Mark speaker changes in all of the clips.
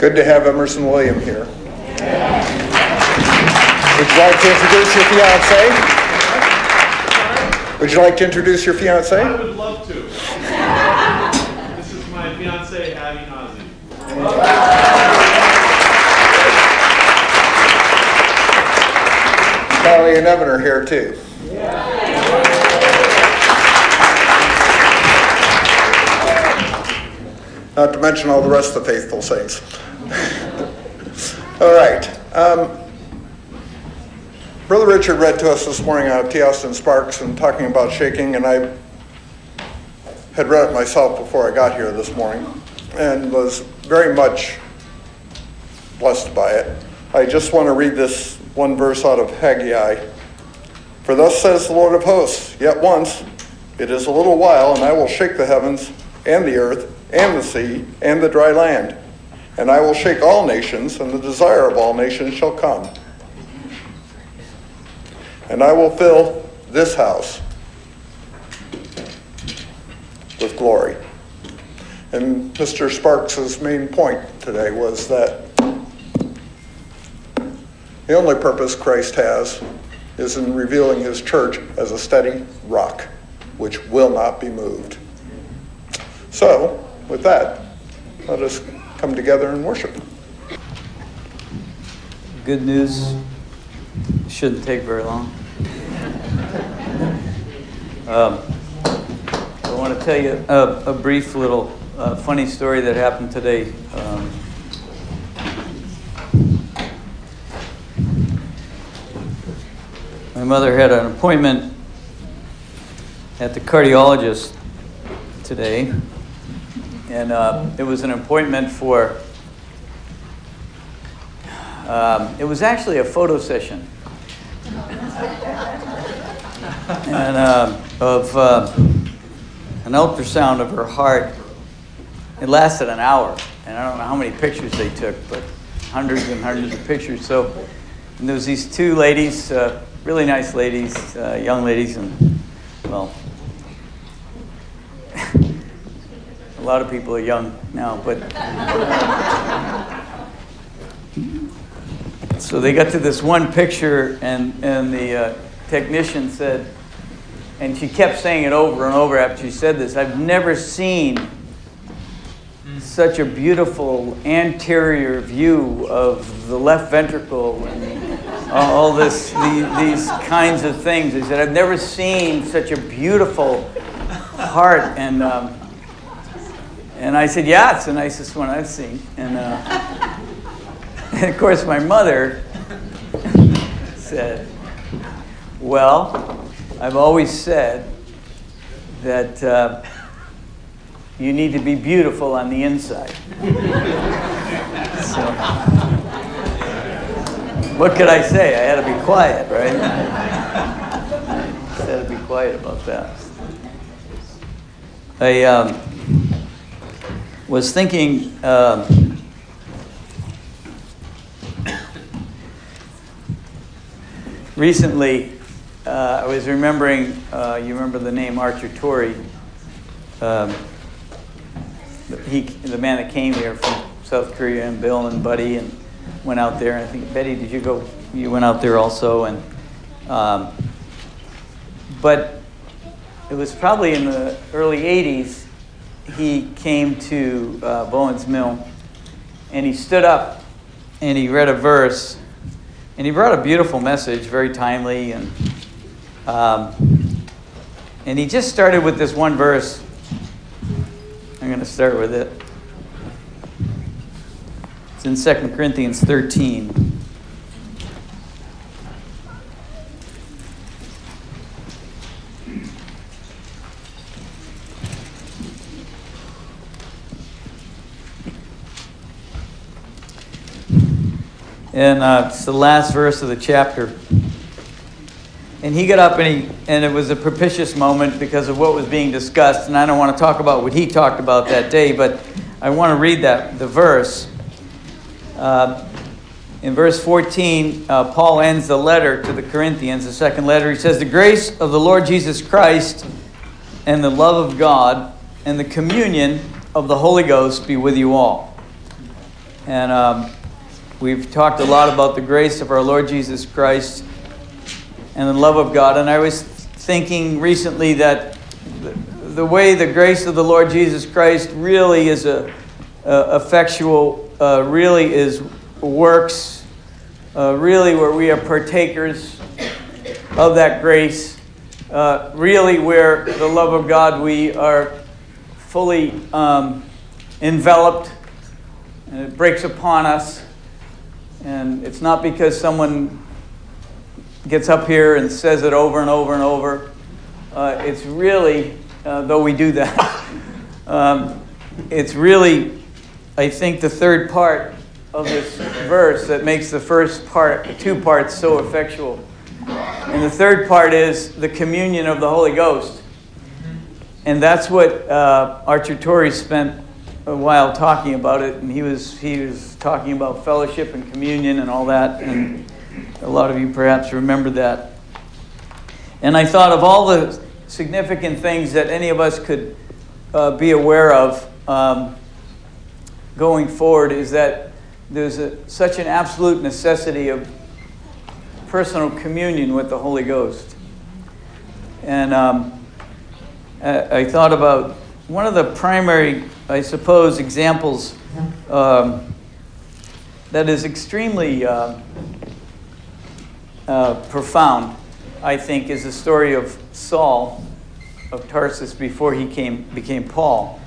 Speaker 1: Good to have Emerson William here. Would you like to introduce your fiance? Would you like to introduce your fiance?
Speaker 2: I would love to. this is my fiance, Abby Nazi.
Speaker 1: Kylie and Evan are here too. Not to mention all the rest of the faithful saints. All right. Um, Brother Richard read to us this morning out of T. Austin Sparks and talking about shaking, and I had read it myself before I got here this morning and was very much blessed by it. I just want to read this one verse out of Haggai. For thus says the Lord of hosts, yet once, it is a little while, and I will shake the heavens and the earth and the sea and the dry land. And I will shake all nations, and the desire of all nations shall come. And I will fill this house with glory. And Mr. Sparks' main point today was that the only purpose Christ has is in revealing his church as a steady rock, which will not be moved. So, with that, let us come together and worship.
Speaker 3: Good news shouldn't take very long. Um, I want to tell you a, a brief little uh, funny story that happened today. Um, my mother had an appointment at the cardiologist today, and uh, it was an appointment for. Um, it was actually a photo session and uh, of uh, an ultrasound of her heart. It lasted an hour, and I don't know how many pictures they took, but hundreds and hundreds of pictures. So and there was these two ladies, uh, really nice ladies, uh, young ladies, and well, a lot of people are young now, but. So they got to this one picture, and, and the uh, technician said, and she kept saying it over and over after she said this I've never seen such a beautiful anterior view of the left ventricle and all this, the, these kinds of things. He said, I've never seen such a beautiful heart. And, um, and I said, Yeah, it's the nicest one I've seen. And, uh, and of course, my mother said, Well, I've always said that uh, you need to be beautiful on the inside. so, what could I say? I had to be quiet, right? I had to be quiet about that. I um, was thinking. Um, recently, uh, I was remembering, uh, you remember the name Archer Torrey. Um, he, the man that came here from South Korea, and Bill and Buddy, and went out there. And I think Betty, did you go? You went out there also, and um, but it was probably in the early '80s. He came to uh, Bowens Mill, and he stood up and he read a verse and he brought a beautiful message, very timely, and um, and he just started with this one verse. I'm going to start with it. It's in 2 Corinthians 13. And uh, it's the last verse of the chapter. And he got up and he, and it was a propitious moment because of what was being discussed. And I don't want to talk about what he talked about that day, but I want to read that the verse. Uh, in verse 14, uh, Paul ends the letter to the Corinthians, the second letter. He says, The grace of the Lord Jesus Christ and the love of God and the communion of the Holy Ghost be with you all. And um, we've talked a lot about the grace of our Lord Jesus Christ and the love of God. And I was thinking recently that the, way the grace of the Lord Jesus Christ really is a, a effectual, uh, really is works, uh, really where we are partakers of that grace, uh, really where the love of God we are fully um, enveloped and it breaks upon us. And it's not because someone gets up here and says it over and over and over. Uh, it's really, uh, though we do that, um, it's really, I think, the third part of this verse that makes the first part, the two parts, so effectual. And the third part is the communion of the Holy Ghost. And that's what uh, Archer Torrey spent a while talking about it. And he was, he was talking about fellowship and communion and all that. And a lot of you perhaps remember that. And I thought of all the significant things that any of us could uh, be aware of um, going forward is that there's a, such an absolute necessity of personal communion with the Holy Ghost. And um, I, I thought about one of the primary, I suppose, examples um, that is extremely uh, uh, profound, I think, is the story of Saul of Tarsus before he came, became Paul.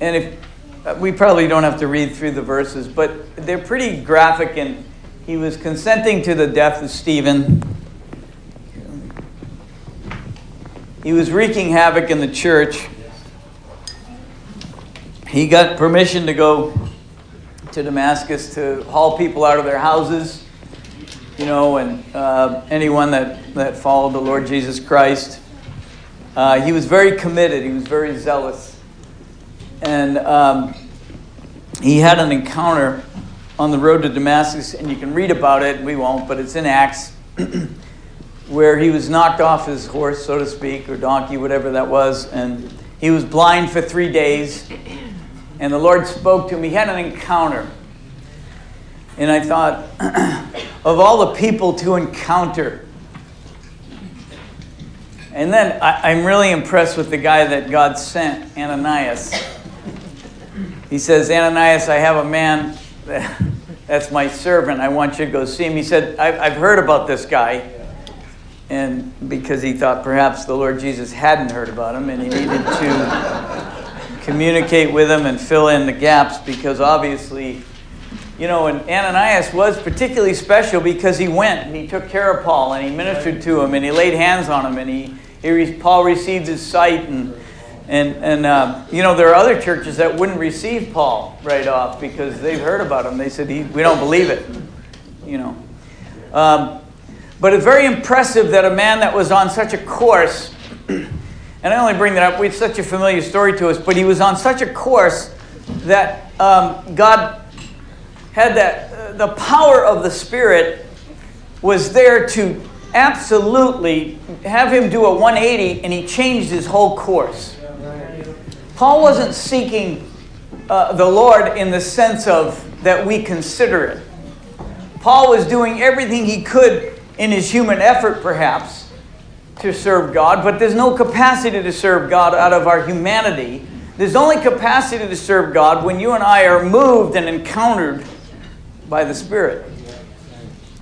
Speaker 3: And if uh, we probably don't have to read through the verses, but they're pretty graphic and he was consenting to the death of Stephen. He was wreaking havoc in the church. He got permission to go to Damascus to haul people out of their houses, you know, and uh, anyone that, that followed the Lord Jesus Christ. Uh, he was very committed, he was very zealous. And um, he had an encounter on the road to Damascus, and you can read about it, we won't, but it's in Acts, where he was knocked off his horse, so to speak, or donkey, whatever that was, and he was blind for three days. And the Lord spoke to him. He had an encounter. And I thought, of all the people to encounter, and then I, am really impressed with the guy that God sent, Ananias. He says, Ananias, I have a man that's my servant. I want you to go see him. He said, I've heard about this guy. And because he thought perhaps the Lord Jesus hadn't heard about him and he needed to communicate with them and fill in the gaps because obviously, you know, and Ananias was particularly special because he went and he took care of Paul and he ministered to him and he laid hands on him and he, he Paul received his sight and and, and uh, you know, there are other churches that wouldn't receive Paul right off because they've heard about him. They said, we don't believe it, you know. Um, but it's very impressive that a man that was on such a course, and I only bring that up, it's such a familiar story to us, but he was on such a course that um, God had that, uh, the power of the Spirit was there to absolutely have him do a 180 and he changed his whole course. Paul wasn't seeking uh, the Lord in the sense of that we consider it. Paul was doing everything he could in his human effort, perhaps, to serve God, but there's no capacity to serve God out of our humanity. There's only capacity to serve God when you and I are moved and encountered by the Spirit.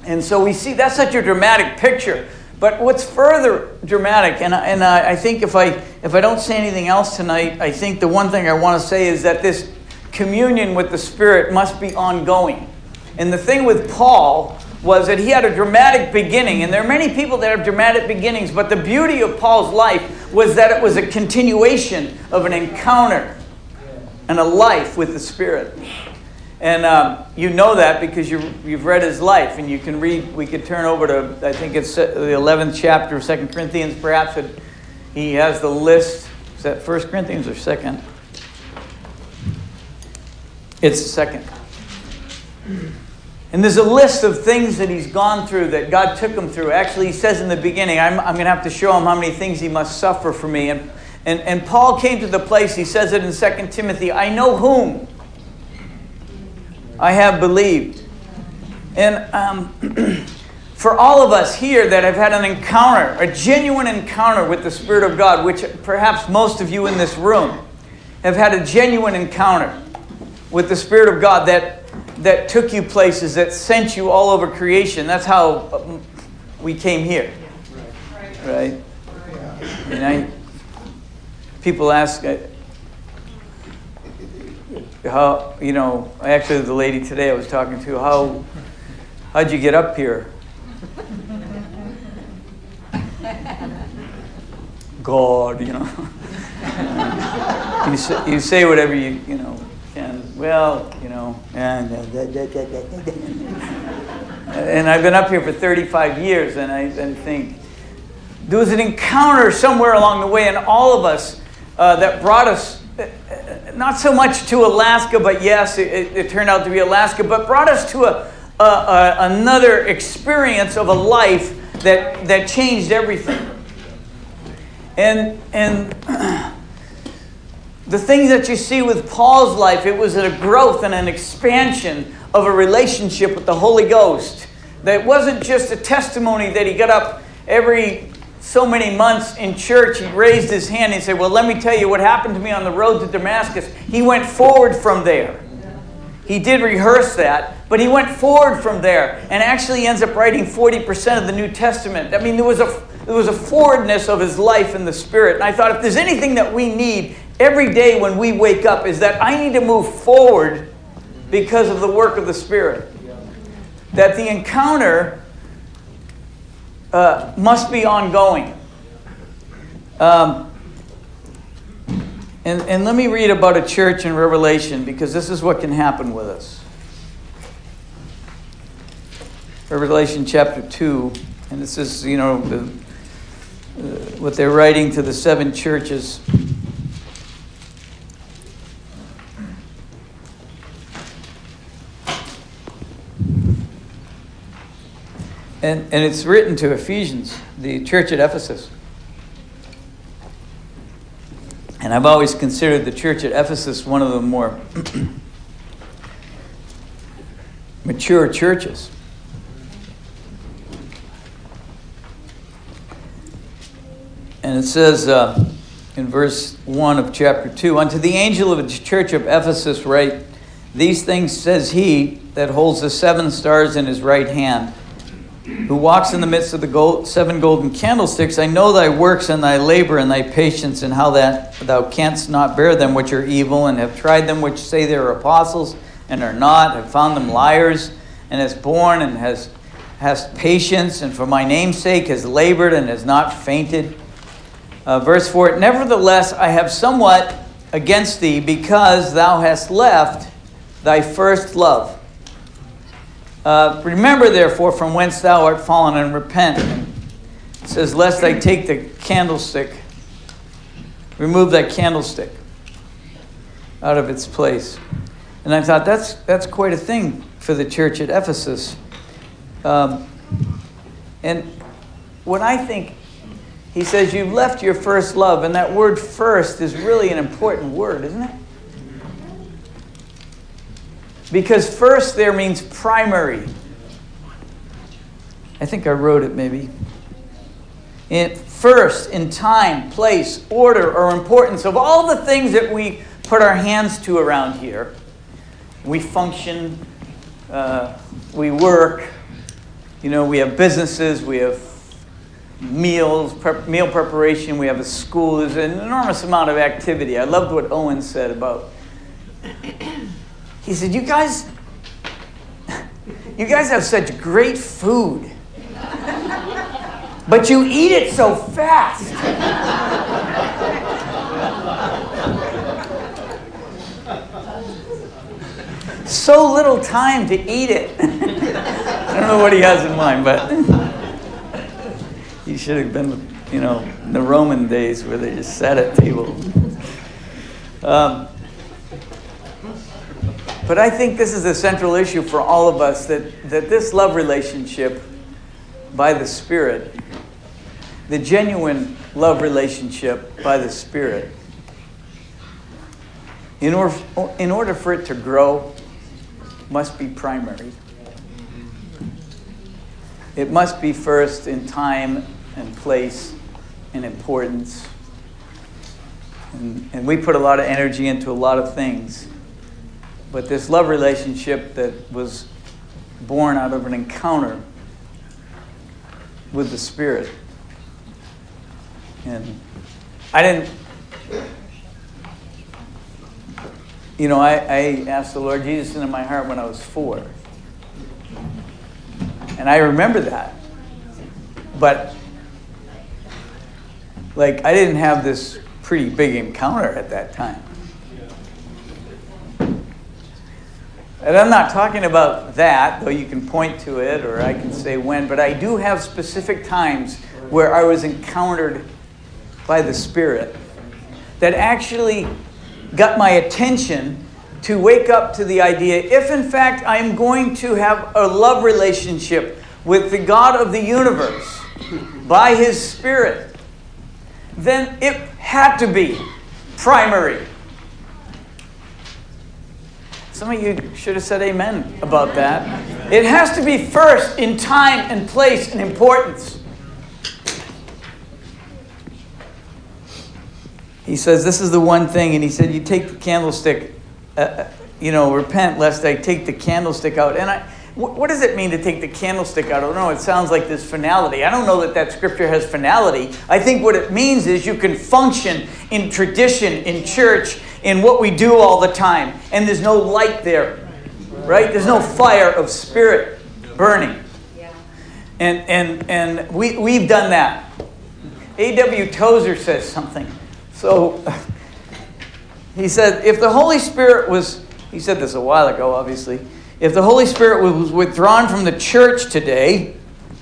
Speaker 3: And so we see that's such a dramatic picture. But what's further dramatic, and, and I think if I, if I don't say anything else tonight, I think the one thing I want to say is that this communion with the Spirit must be ongoing. And the thing with Paul was that he had a dramatic beginning, and there are many people that have dramatic beginnings, but the beauty of Paul's life was that it was a continuation of an encounter and a life with the Spirit. And um, you know that because you, you've read his life, and you can read. We could turn over to, I think it's the 11th chapter of Second Corinthians, perhaps. He has the list. Is that First Corinthians or second? It's second. And there's a list of things that he's gone through that God took him through. Actually, he says in the beginning, I'm, I'm going to have to show him how many things he must suffer for me. And, and, and Paul came to the place, he says it in 2 Timothy, I know whom I have believed. And um, for all of us here that have had an encounter, a genuine encounter with the Spirit of God, which perhaps most of you in this room have had a genuine encounter with the Spirit of God that, that took you places, that sent you all over creation. That's how um, we came here. Right? And I, people ask, uh, how, you know, actually the lady today I was talking to, how, how'd you get up here? God, you know. you, say, you say whatever you, you know. Well, you know, and, and I've been up here for 35 years, and I, think there was an encounter somewhere along the way, and all of us uh, that brought us uh, not so much to Alaska, but yes, it, it, turned out to be Alaska, but brought us to a, a, a, another experience of a life that, that changed everything. And, and the things that you see with Paul's life, it was a growth and an expansion of a relationship with the Holy Ghost. That wasn't just a testimony that he got up every so many months in church, he raised his hand and said, Well, let me tell you what happened to me on the road to Damascus. He went forward from there. He did rehearse that, but he went forward from there and actually ends up writing 40% of the New Testament. I mean, there was a there was a forwardness of his life in the spirit. And I thought if there's anything that we need every day when we wake up is that I need to move forward because of the work of the spirit. That the encounter uh, must be ongoing. Um, and, and let me read about a church in Revelation because this is what can happen with us. Revelation chapter 2, and this is, you know, the, uh, what they're writing to the seven churches. And, and it's written to Ephesians, the church at Ephesus. And I've always considered the church at Ephesus one of the more mature churches. And it says uh, in verse 1 of chapter 2 Unto the angel of the church of Ephesus, write, These things says he that holds the seven stars in his right hand who walks in the midst of the gold, seven golden candlesticks, I know thy works and thy labor and thy patience, and how that thou canst not bear them which are evil, and have tried them which say they are apostles and are not, have found them liars, and has borne and has has patience, and for my name's sake has labored and has not fainted. Uh, verse 4 Nevertheless, I have somewhat against thee, because thou hast left thy first love. Uh, remember, therefore, from whence thou art fallen, and repent. It says, Lest I take the candlestick, remove that candlestick out of its place. And I thought, that's, that's quite a thing for the church at Ephesus. Um, and when I think, he says, You've left your first love, and that word first is really an important word, isn't it? Because first there means primary. I think I wrote it maybe. In first, in time, place, order, or importance of all the things that we put our hands to around here. We function, uh, we work, you know, we have businesses, we have meals, prep, meal preparation, we have a school. There's an enormous amount of activity. I loved what Owen said about he said, You guys, you guys have such great food, but you eat it so fast. so little time to eat it. I don't know what he has in mind, but he should have been, you know, in the Roman days where they just sat at tables. Um, but I think this is a central issue for all of us that, that this love relationship by the Spirit, the genuine love relationship by the Spirit, in order, in order for it to grow, must be primary. It must be first in time and place and importance. And, and we put a lot of energy into a lot of things. But this love relationship that was born out of an encounter with the Spirit. And I didn't, you know, I, I asked the Lord Jesus into my heart when I was four. And I remember that. But, like, I didn't have this pretty big encounter at that time. And I'm not talking about that, though you can point to it or I can say when, but I do have specific times where I was encountered by the Spirit that actually got my attention to wake up to the idea if, in fact, I'm going to have a love relationship with the God of the universe by His Spirit, then it had to be primary. Some of you should have said amen about that. It has to be first in time and place and importance. He says, This is the one thing. And he said, You take the candlestick, uh, uh you know, repent lest I take the candlestick out. And I. What does it mean to take the candlestick out? I don't know. It sounds like this finality. I don't know that that scripture has finality. I think what it means is you can function in tradition, in church, in what we do all the time, and there's no light there, right? There's no fire of spirit burning. And, and, and we, we've done that. A.W. Tozer says something. So he said, if the Holy Spirit was, he said this a while ago, obviously if the Holy Spirit was withdrawn from the church today,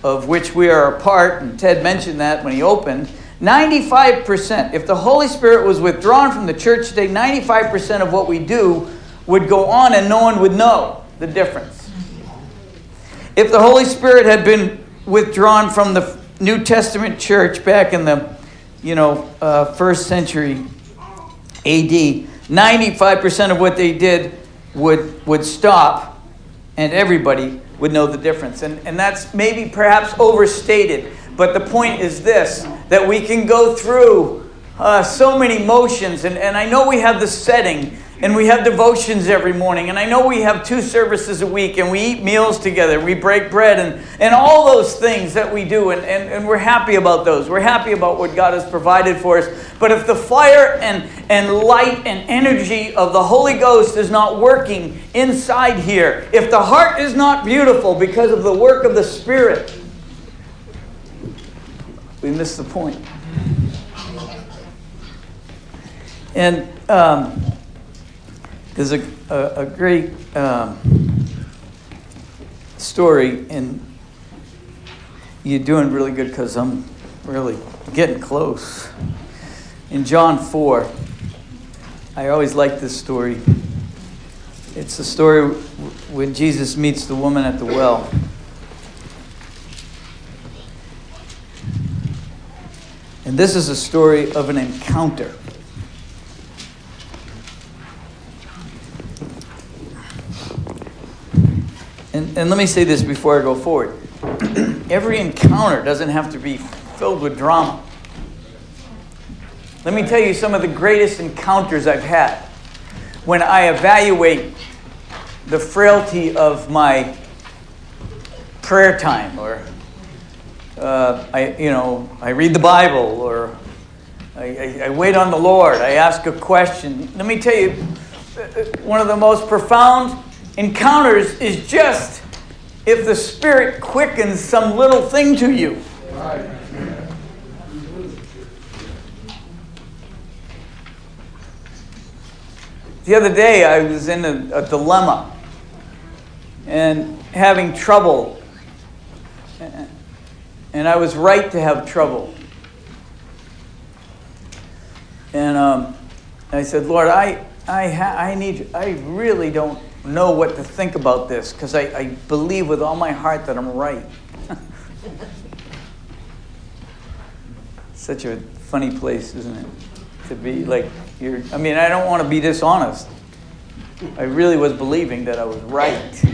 Speaker 3: of which we are a part, and Ted mentioned that when he opened, 95%, if the Holy Spirit was withdrawn from the church today, 95% of what we do would go on and no one would know the difference. If the Holy Spirit had been withdrawn from the New Testament church back in the, you know, uh, first century AD, 95% of what they did would, would stop and everybody would know the difference. And, and that's maybe perhaps overstated, but the point is this that we can go through uh, so many motions, and, and I know we have the setting. And we have devotions every morning. And I know we have two services a week and we eat meals together. We break bread and, and all those things that we do. And, and, and we're happy about those. We're happy about what God has provided for us. But if the fire and, and light and energy of the Holy Ghost is not working inside here, if the heart is not beautiful because of the work of the Spirit, we miss the point. And um, there's a, a, a great um, story, and you're doing really good because I'm really getting close. In John 4, I always like this story. It's the story when Jesus meets the woman at the well. And this is a story of an encounter. And, and let me say this before I go forward. Every encounter doesn't have to be filled with drama. Let me tell you some of the greatest encounters I've had when I evaluate the frailty of my prayer time or uh, I, you know, I read the Bible or I, I, I wait on the Lord. I ask a question. Let me tell you, uh, uh, one of the most profound encounters is just if the Spirit quickens some little thing to you. The other day, I was in a, a dilemma and having trouble. And I was right to have trouble. And um, I said, Lord, I, I, ha- I need, I really don't know what to think about this because I, I believe with all my heart that I'm right. Such a funny place, isn't it? To be like, you're, I mean, I don't want to be dishonest. I really was believing that I was right.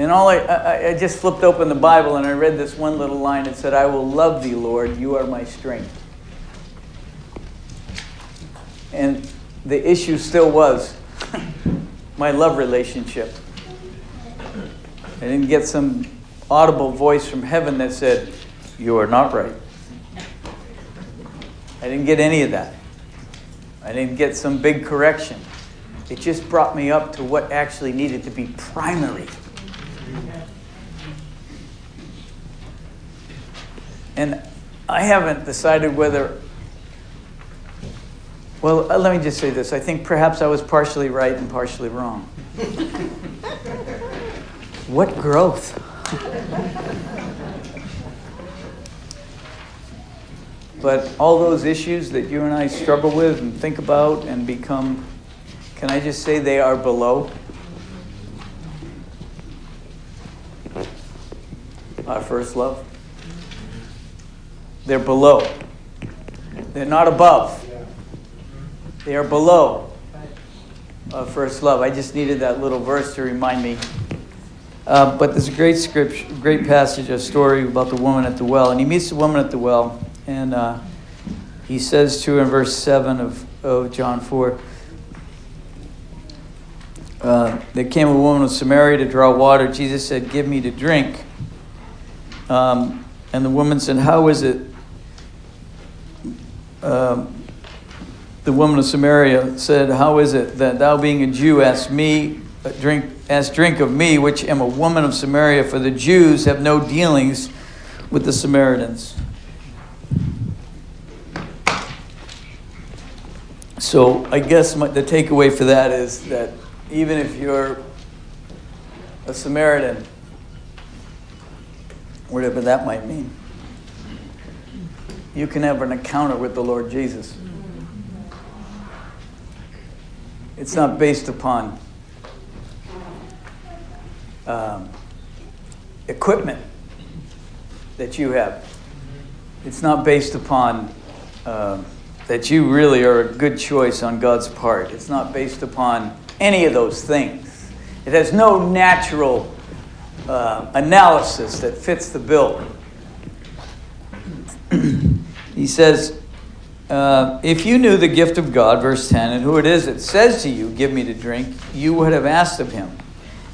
Speaker 3: And all I, I, I just flipped open the Bible and I read this one little line. It said, I will love thee, Lord, you are my strength. And the issue still was my love relationship. I didn't get some audible voice from heaven that said, You are not right. I didn't get any of that. I didn't get some big correction. It just brought me up to what actually needed to be primary. And I haven't decided whether. Well, uh, let me just say this. I think perhaps I was partially right and partially wrong. what growth? but all those issues that you and I struggle with and think about and become, can I just say they are below? Our first love. They're below. They're not above. They are below uh, first love. I just needed that little verse to remind me. Uh, but there's a great scripture, great passage, a story about the woman at the well, and he meets the woman at the well, and uh, he says to her in verse seven of, of John four. Uh, there came a woman of Samaria to draw water. Jesus said, "Give me to drink." Um, and the woman said, "How is it um, the woman of Samaria said, How is it that thou, being a Jew, ask me, uh, drink, ask drink of me, which am a woman of Samaria? For the Jews have no dealings with the Samaritans. So I guess my, the takeaway for that is that even if you're a Samaritan, whatever that might mean, you can have an encounter with the Lord Jesus. It's not based upon um, equipment that you have. It's not based upon uh, that you really are a good choice on God's part. It's not based upon any of those things. It has no natural uh, analysis that fits the bill. he says, uh, if you knew the gift of God, verse 10, and who it is that says to you, Give me to drink, you would have asked of him,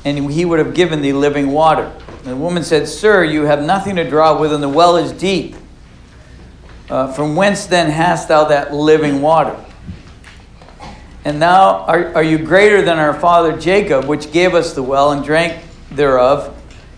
Speaker 3: and he would have given thee living water. And the woman said, Sir, you have nothing to draw with, and the well is deep. Uh, from whence then hast thou that living water? And now are, are you greater than our father Jacob, which gave us the well and drank thereof,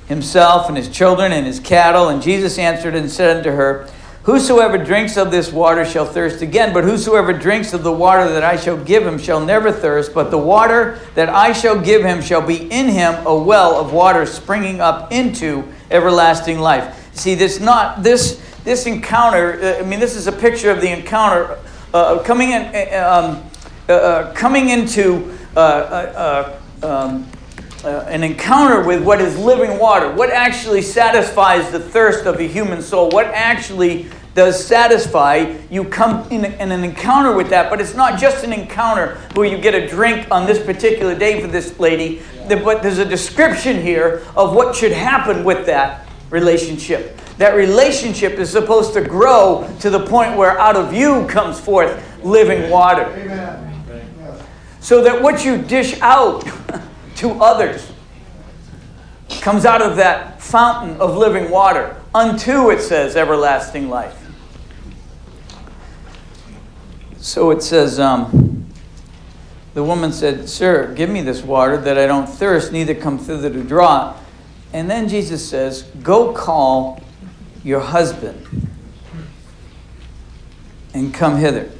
Speaker 3: himself and his children and his cattle? And Jesus answered and said unto her, Whosoever drinks of this water shall thirst again, but whosoever drinks of the water that I shall give him shall never thirst, but the water that I shall give him shall be in him a well of water springing up into everlasting life. See, this not this this encounter. Uh, I mean, this is a picture of the encounter uh, coming in, uh, um, uh, uh, coming into. Uh, um, uh, an encounter with what is living water, what actually satisfies the thirst of a human soul, what actually does satisfy. You come in, in, an encounter with that, but it's not just an encounter where you get a drink on this particular day for this lady, but there's a description here of what should happen with that relationship. That relationship is supposed to grow to the point where out of you comes forth living water. Amen. So that what you dish out to others comes out of that fountain of living water unto, it says, everlasting life. So it says, um, the woman said, Sir, give me this water that I don't thirst, neither come thither to draw. And then Jesus says, Go call your husband and come hither.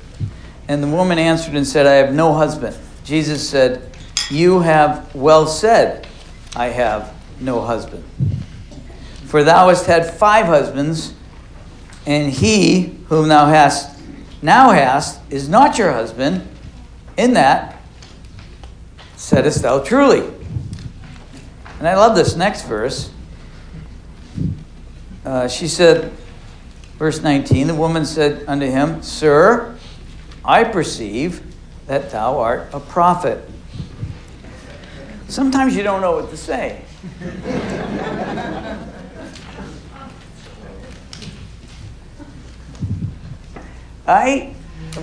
Speaker 3: And the woman answered and said, I have no husband. Jesus said, You have well said, I have no husband. For thou hast had five husbands, and he whom thou hast now hast is not your husband. In that saidst thou truly. And I love this next verse. Uh, she said, verse 19, the woman said unto him, Sir, I perceive that thou art a prophet. Sometimes you don't know what to say. I,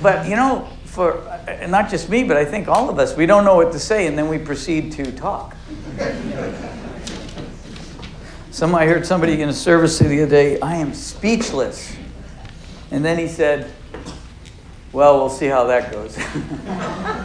Speaker 3: but you know, for not just me, but I think all of us, we don't know what to say and then we proceed to talk. Some I heard somebody in a service the other day, I am speechless. And then he said, Well, we'll see how that goes.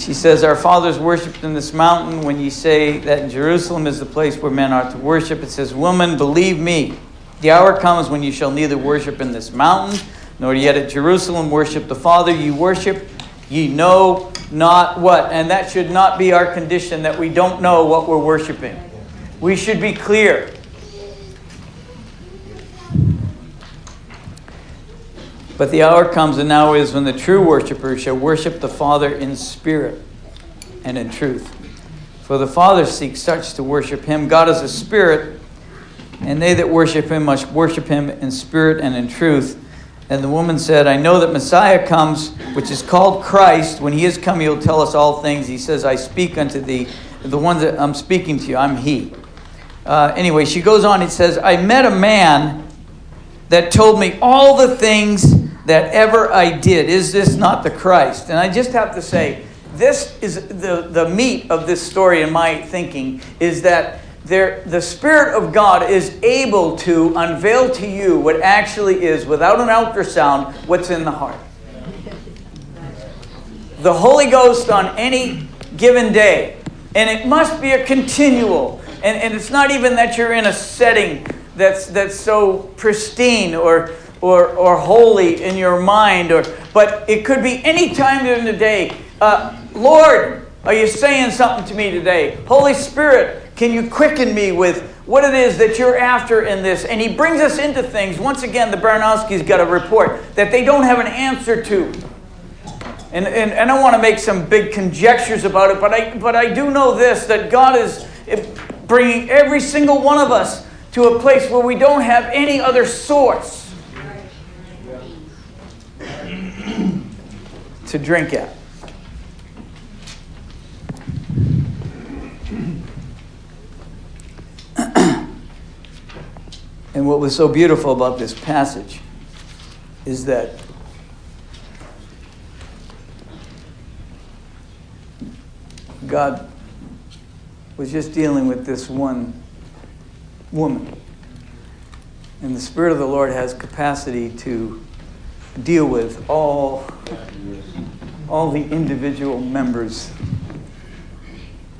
Speaker 3: she says, Our fathers worshipped in this mountain. When you say that Jerusalem is the place where men are to worship, it says, Woman, believe me, the hour comes when you shall neither worship in this mountain, nor yet at Jerusalem worship the Father. You worship, ye know not what. And that should not be our condition that we don't know what we're worshiping. We should be clear. But the hour comes and now is when the true worshippers shall worship the Father in spirit and in truth. For the Father seeks such to worship him. God is a spirit, and they that worship him must worship him in spirit and in truth. And the woman said, I know that Messiah comes, which is called Christ. When he is come, he'll tell us all things. He says, I speak unto thee. The ones that I'm speaking to you, I'm he. Uh, anyway, she goes on. It says, I met a man that told me all the things that ever I did. Is this not the Christ? And I just have to say, this is the, the meat of this story in my thinking is that there, the Spirit of God is able to unveil to you what actually is, without an ultrasound, what's in the heart. The Holy Ghost on any given day. And it must be a continual. And, and it's not even that you're in a setting that's, that's so pristine or, or, or holy in your mind, or, but it could be any time during the day. Uh, Lord, are you saying something to me today? Holy Spirit, can you quicken me with what it is that you're after in this? And he brings us into things. Once again, the Baranowski's got a report that they don't have an answer to. And, and, and I don't want to make some big conjectures about it, but I, but I do know this that God is bringing every single one of us to a place where we don't have any other source to drink at. and what was so beautiful about this passage is that God was just dealing with this one woman. And the Spirit of the Lord has capacity to deal with all, all the individual members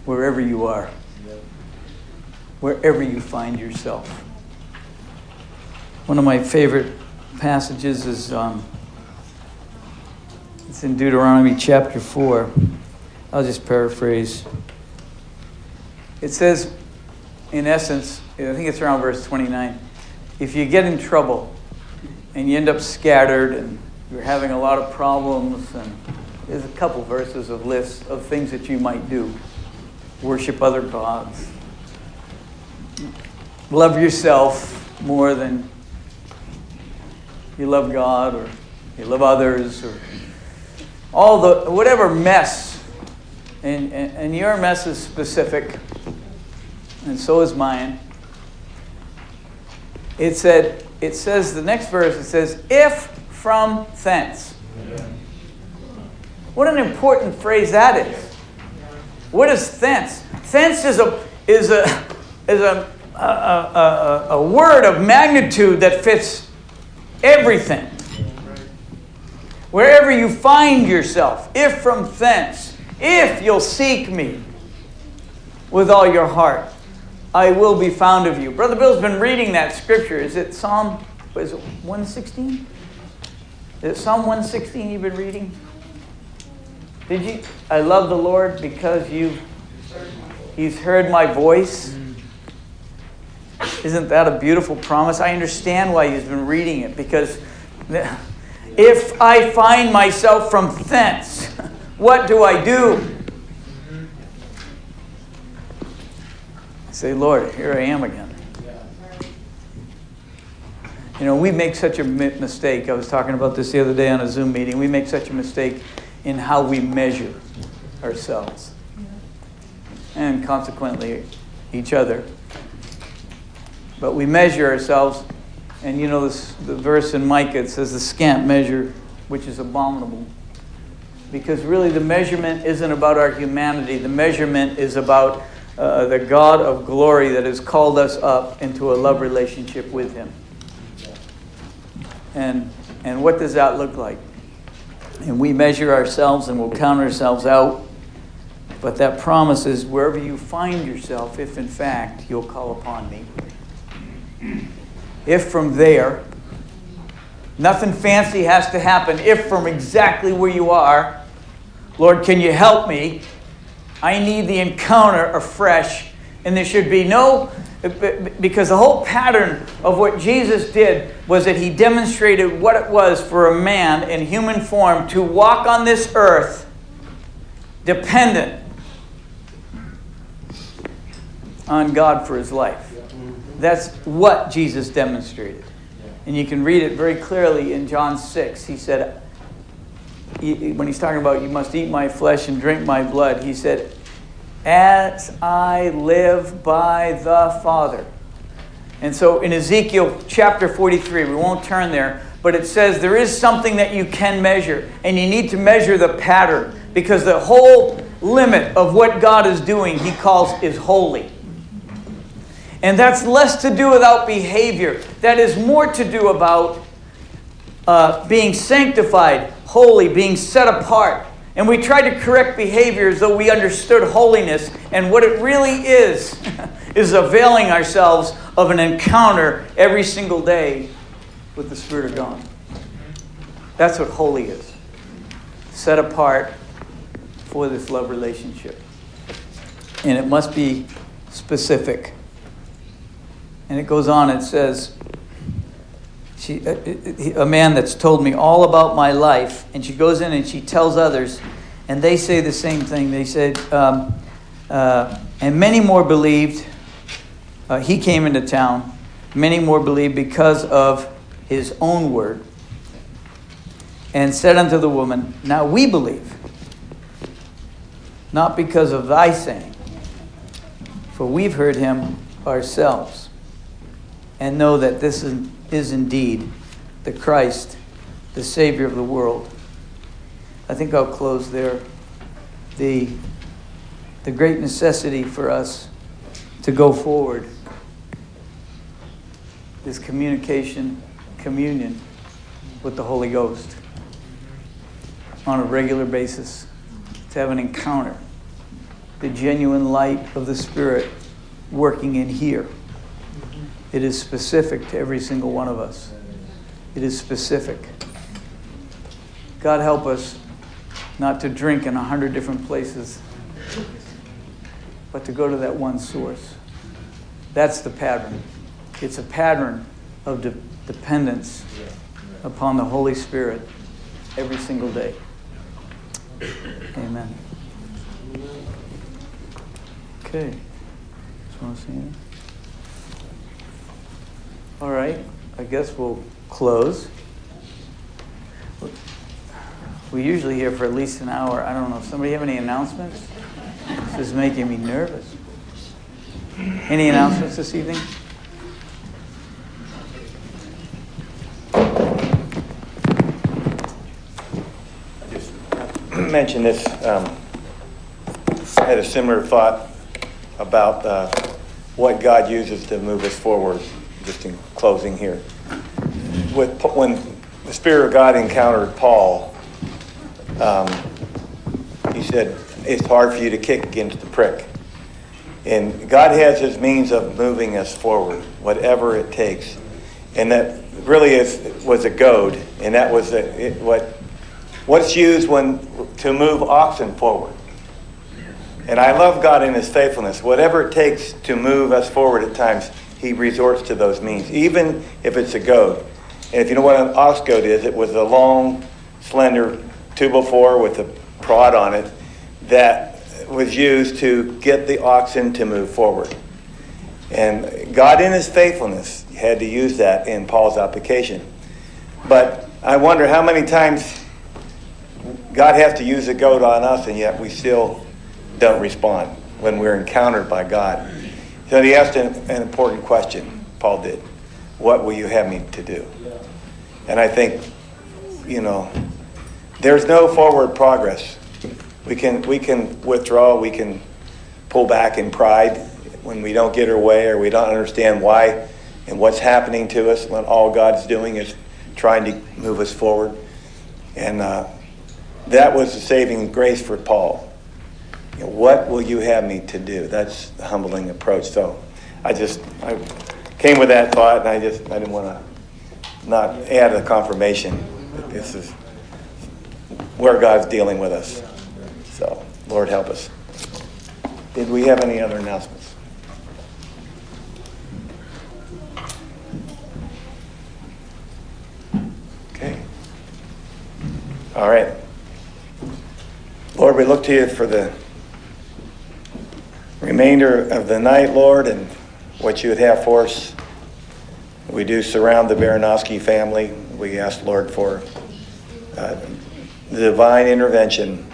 Speaker 3: wherever you are, wherever you find yourself. One of my favorite passages is um, it's in Deuteronomy chapter 4. I'll just paraphrase. It says, in essence, I think it's around verse 29. If you get in trouble and you end up scattered and you're having a lot of problems, and there's a couple verses of lists of things that you might do. Worship other gods, love yourself more than you love God, or you love others, or all the whatever mess, and, and, and your mess is specific, and so is mine. It said, it says, the next verse, it says, if from thence. What an important phrase that is. What is thence? Thence is a, is a, is a, a, a, a word of magnitude that fits everything. Wherever you find yourself, if from thence, if you'll seek me with all your heart. I will be found of you. Brother Bill's been reading that scripture. Is it Psalm, is it 116? Is it Psalm 116 you've been reading? Did you? I love the Lord because you He's heard my voice. Isn't that a beautiful promise? I understand why he's been reading it because if I find myself from thence, what do I do? Say, Lord, here I am again. You know, we make such a mistake. I was talking about this the other day on a Zoom meeting. We make such a mistake in how we measure. ourselves and consequently each other. But we measure ourselves, and you know this, the verse in Micah it says, the scant measure, which is abominable. Because really, the measurement isn't about our humanity, the measurement is about uh, the God of glory that has called us up into a love relationship with Him. And, and what does that look like? And we measure ourselves and we'll count ourselves out. But that promise is wherever you find yourself, if in fact you'll call upon me. If from there, nothing fancy has to happen, if from exactly where you are, Lord, can you help me? I need the encounter afresh. And there should be no, because the whole pattern of what Jesus did was that he demonstrated what it was for a man in human form to walk on this earth dependent on God for his life. That's what Jesus demonstrated. And you can read it very clearly in John 6. He said, when he's talking about you must eat my flesh and drink my blood, he said, As I live by the Father. And so in Ezekiel chapter 43, we won't turn there, but it says there is something that you can measure, and you need to measure the pattern because the whole limit of what God is doing, he calls is holy. And that's less to do without behavior. That is more to do about uh, being sanctified, holy, being set apart. And we tried to correct behavior as though we understood holiness. And what it really is, is availing ourselves of an encounter every single day with the Spirit of God. That's what holy is. Set apart for this love relationship. And it must be specific. And it goes on, it says, she, a, uh, uh, a man that's told me all about my life, and she goes in and she tells others, and they say the same thing. They said, um, uh, and many more believed. Uh, he came into town. Many more believed because of his own word. And said unto the woman, Now we believe, not because of thy saying, for we've heard him ourselves and know that this is, is indeed the Christ, the Savior of the world. I think I'll close there. The, the great necessity for us to go forward is communication, communion with the Holy Ghost on a regular basis, to have an encounter, the genuine light of the Spirit working in here. It is specific to every single one of us. It is specific. God help us not to drink in a hundred different places, but to go to that one source. That's the pattern. It's a pattern of de- dependence upon the Holy Spirit every single day. Amen. Okay. Just want to see it. All right, I guess we'll close. We're usually here for at least an hour. I don't know. Somebody have any announcements? This is making me nervous. Any announcements this evening?
Speaker 4: I just mentioned this. Um, I had a similar thought about uh, what God uses to move us forward just in closing here. With, when the Spirit of God encountered Paul, um, he said, It's hard for you to kick against the prick. And God has his means of moving us forward, whatever it takes. And that really is was a goad, and that was a, it, what what's used when to move oxen forward. And I love God in his faithfulness. Whatever it takes to move us forward at times, he resorts to those means, even if it's a goad. And if you know what an ox goad is, it was a long, slender two before with a prod on it that was used to get the oxen to move forward. And God, in His faithfulness, had to use that in Paul's application. But I wonder how many times God has to use a goat on us, and yet we still don't respond when we're encountered by God. So he asked an, an important question, Paul did. What will you have me to do? And I think, you know, there's no forward progress. We can, we can withdraw, we can pull back in pride when we don't get our way or we don't understand why and what's happening to us when all God's doing is trying to move us forward. And uh, that was the saving grace for Paul. You know, what will you have me to do? That's the humbling approach. So I just I came with that thought, and I just I didn't want to not add a confirmation that this is where God's dealing with us. So Lord help us. Did we have any other announcements? Okay. All right. Lord, we look to you for the remainder of the night, Lord, and what you would have for us. We do surround the Baranowski family. We ask, Lord, for uh, the divine intervention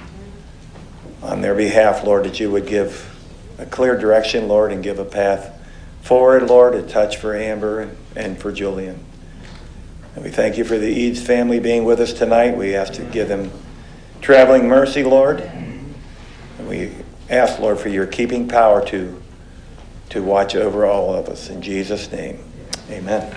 Speaker 4: on their behalf, Lord, that you would give a clear direction, Lord, and give a path forward, Lord, a touch for Amber and, for Julian. And we thank you for the Eads family being with us tonight. We ask to give them traveling mercy, Lord. And we ask, Lord, for your keeping power to, to watch over all of us. In Jesus' name, amen.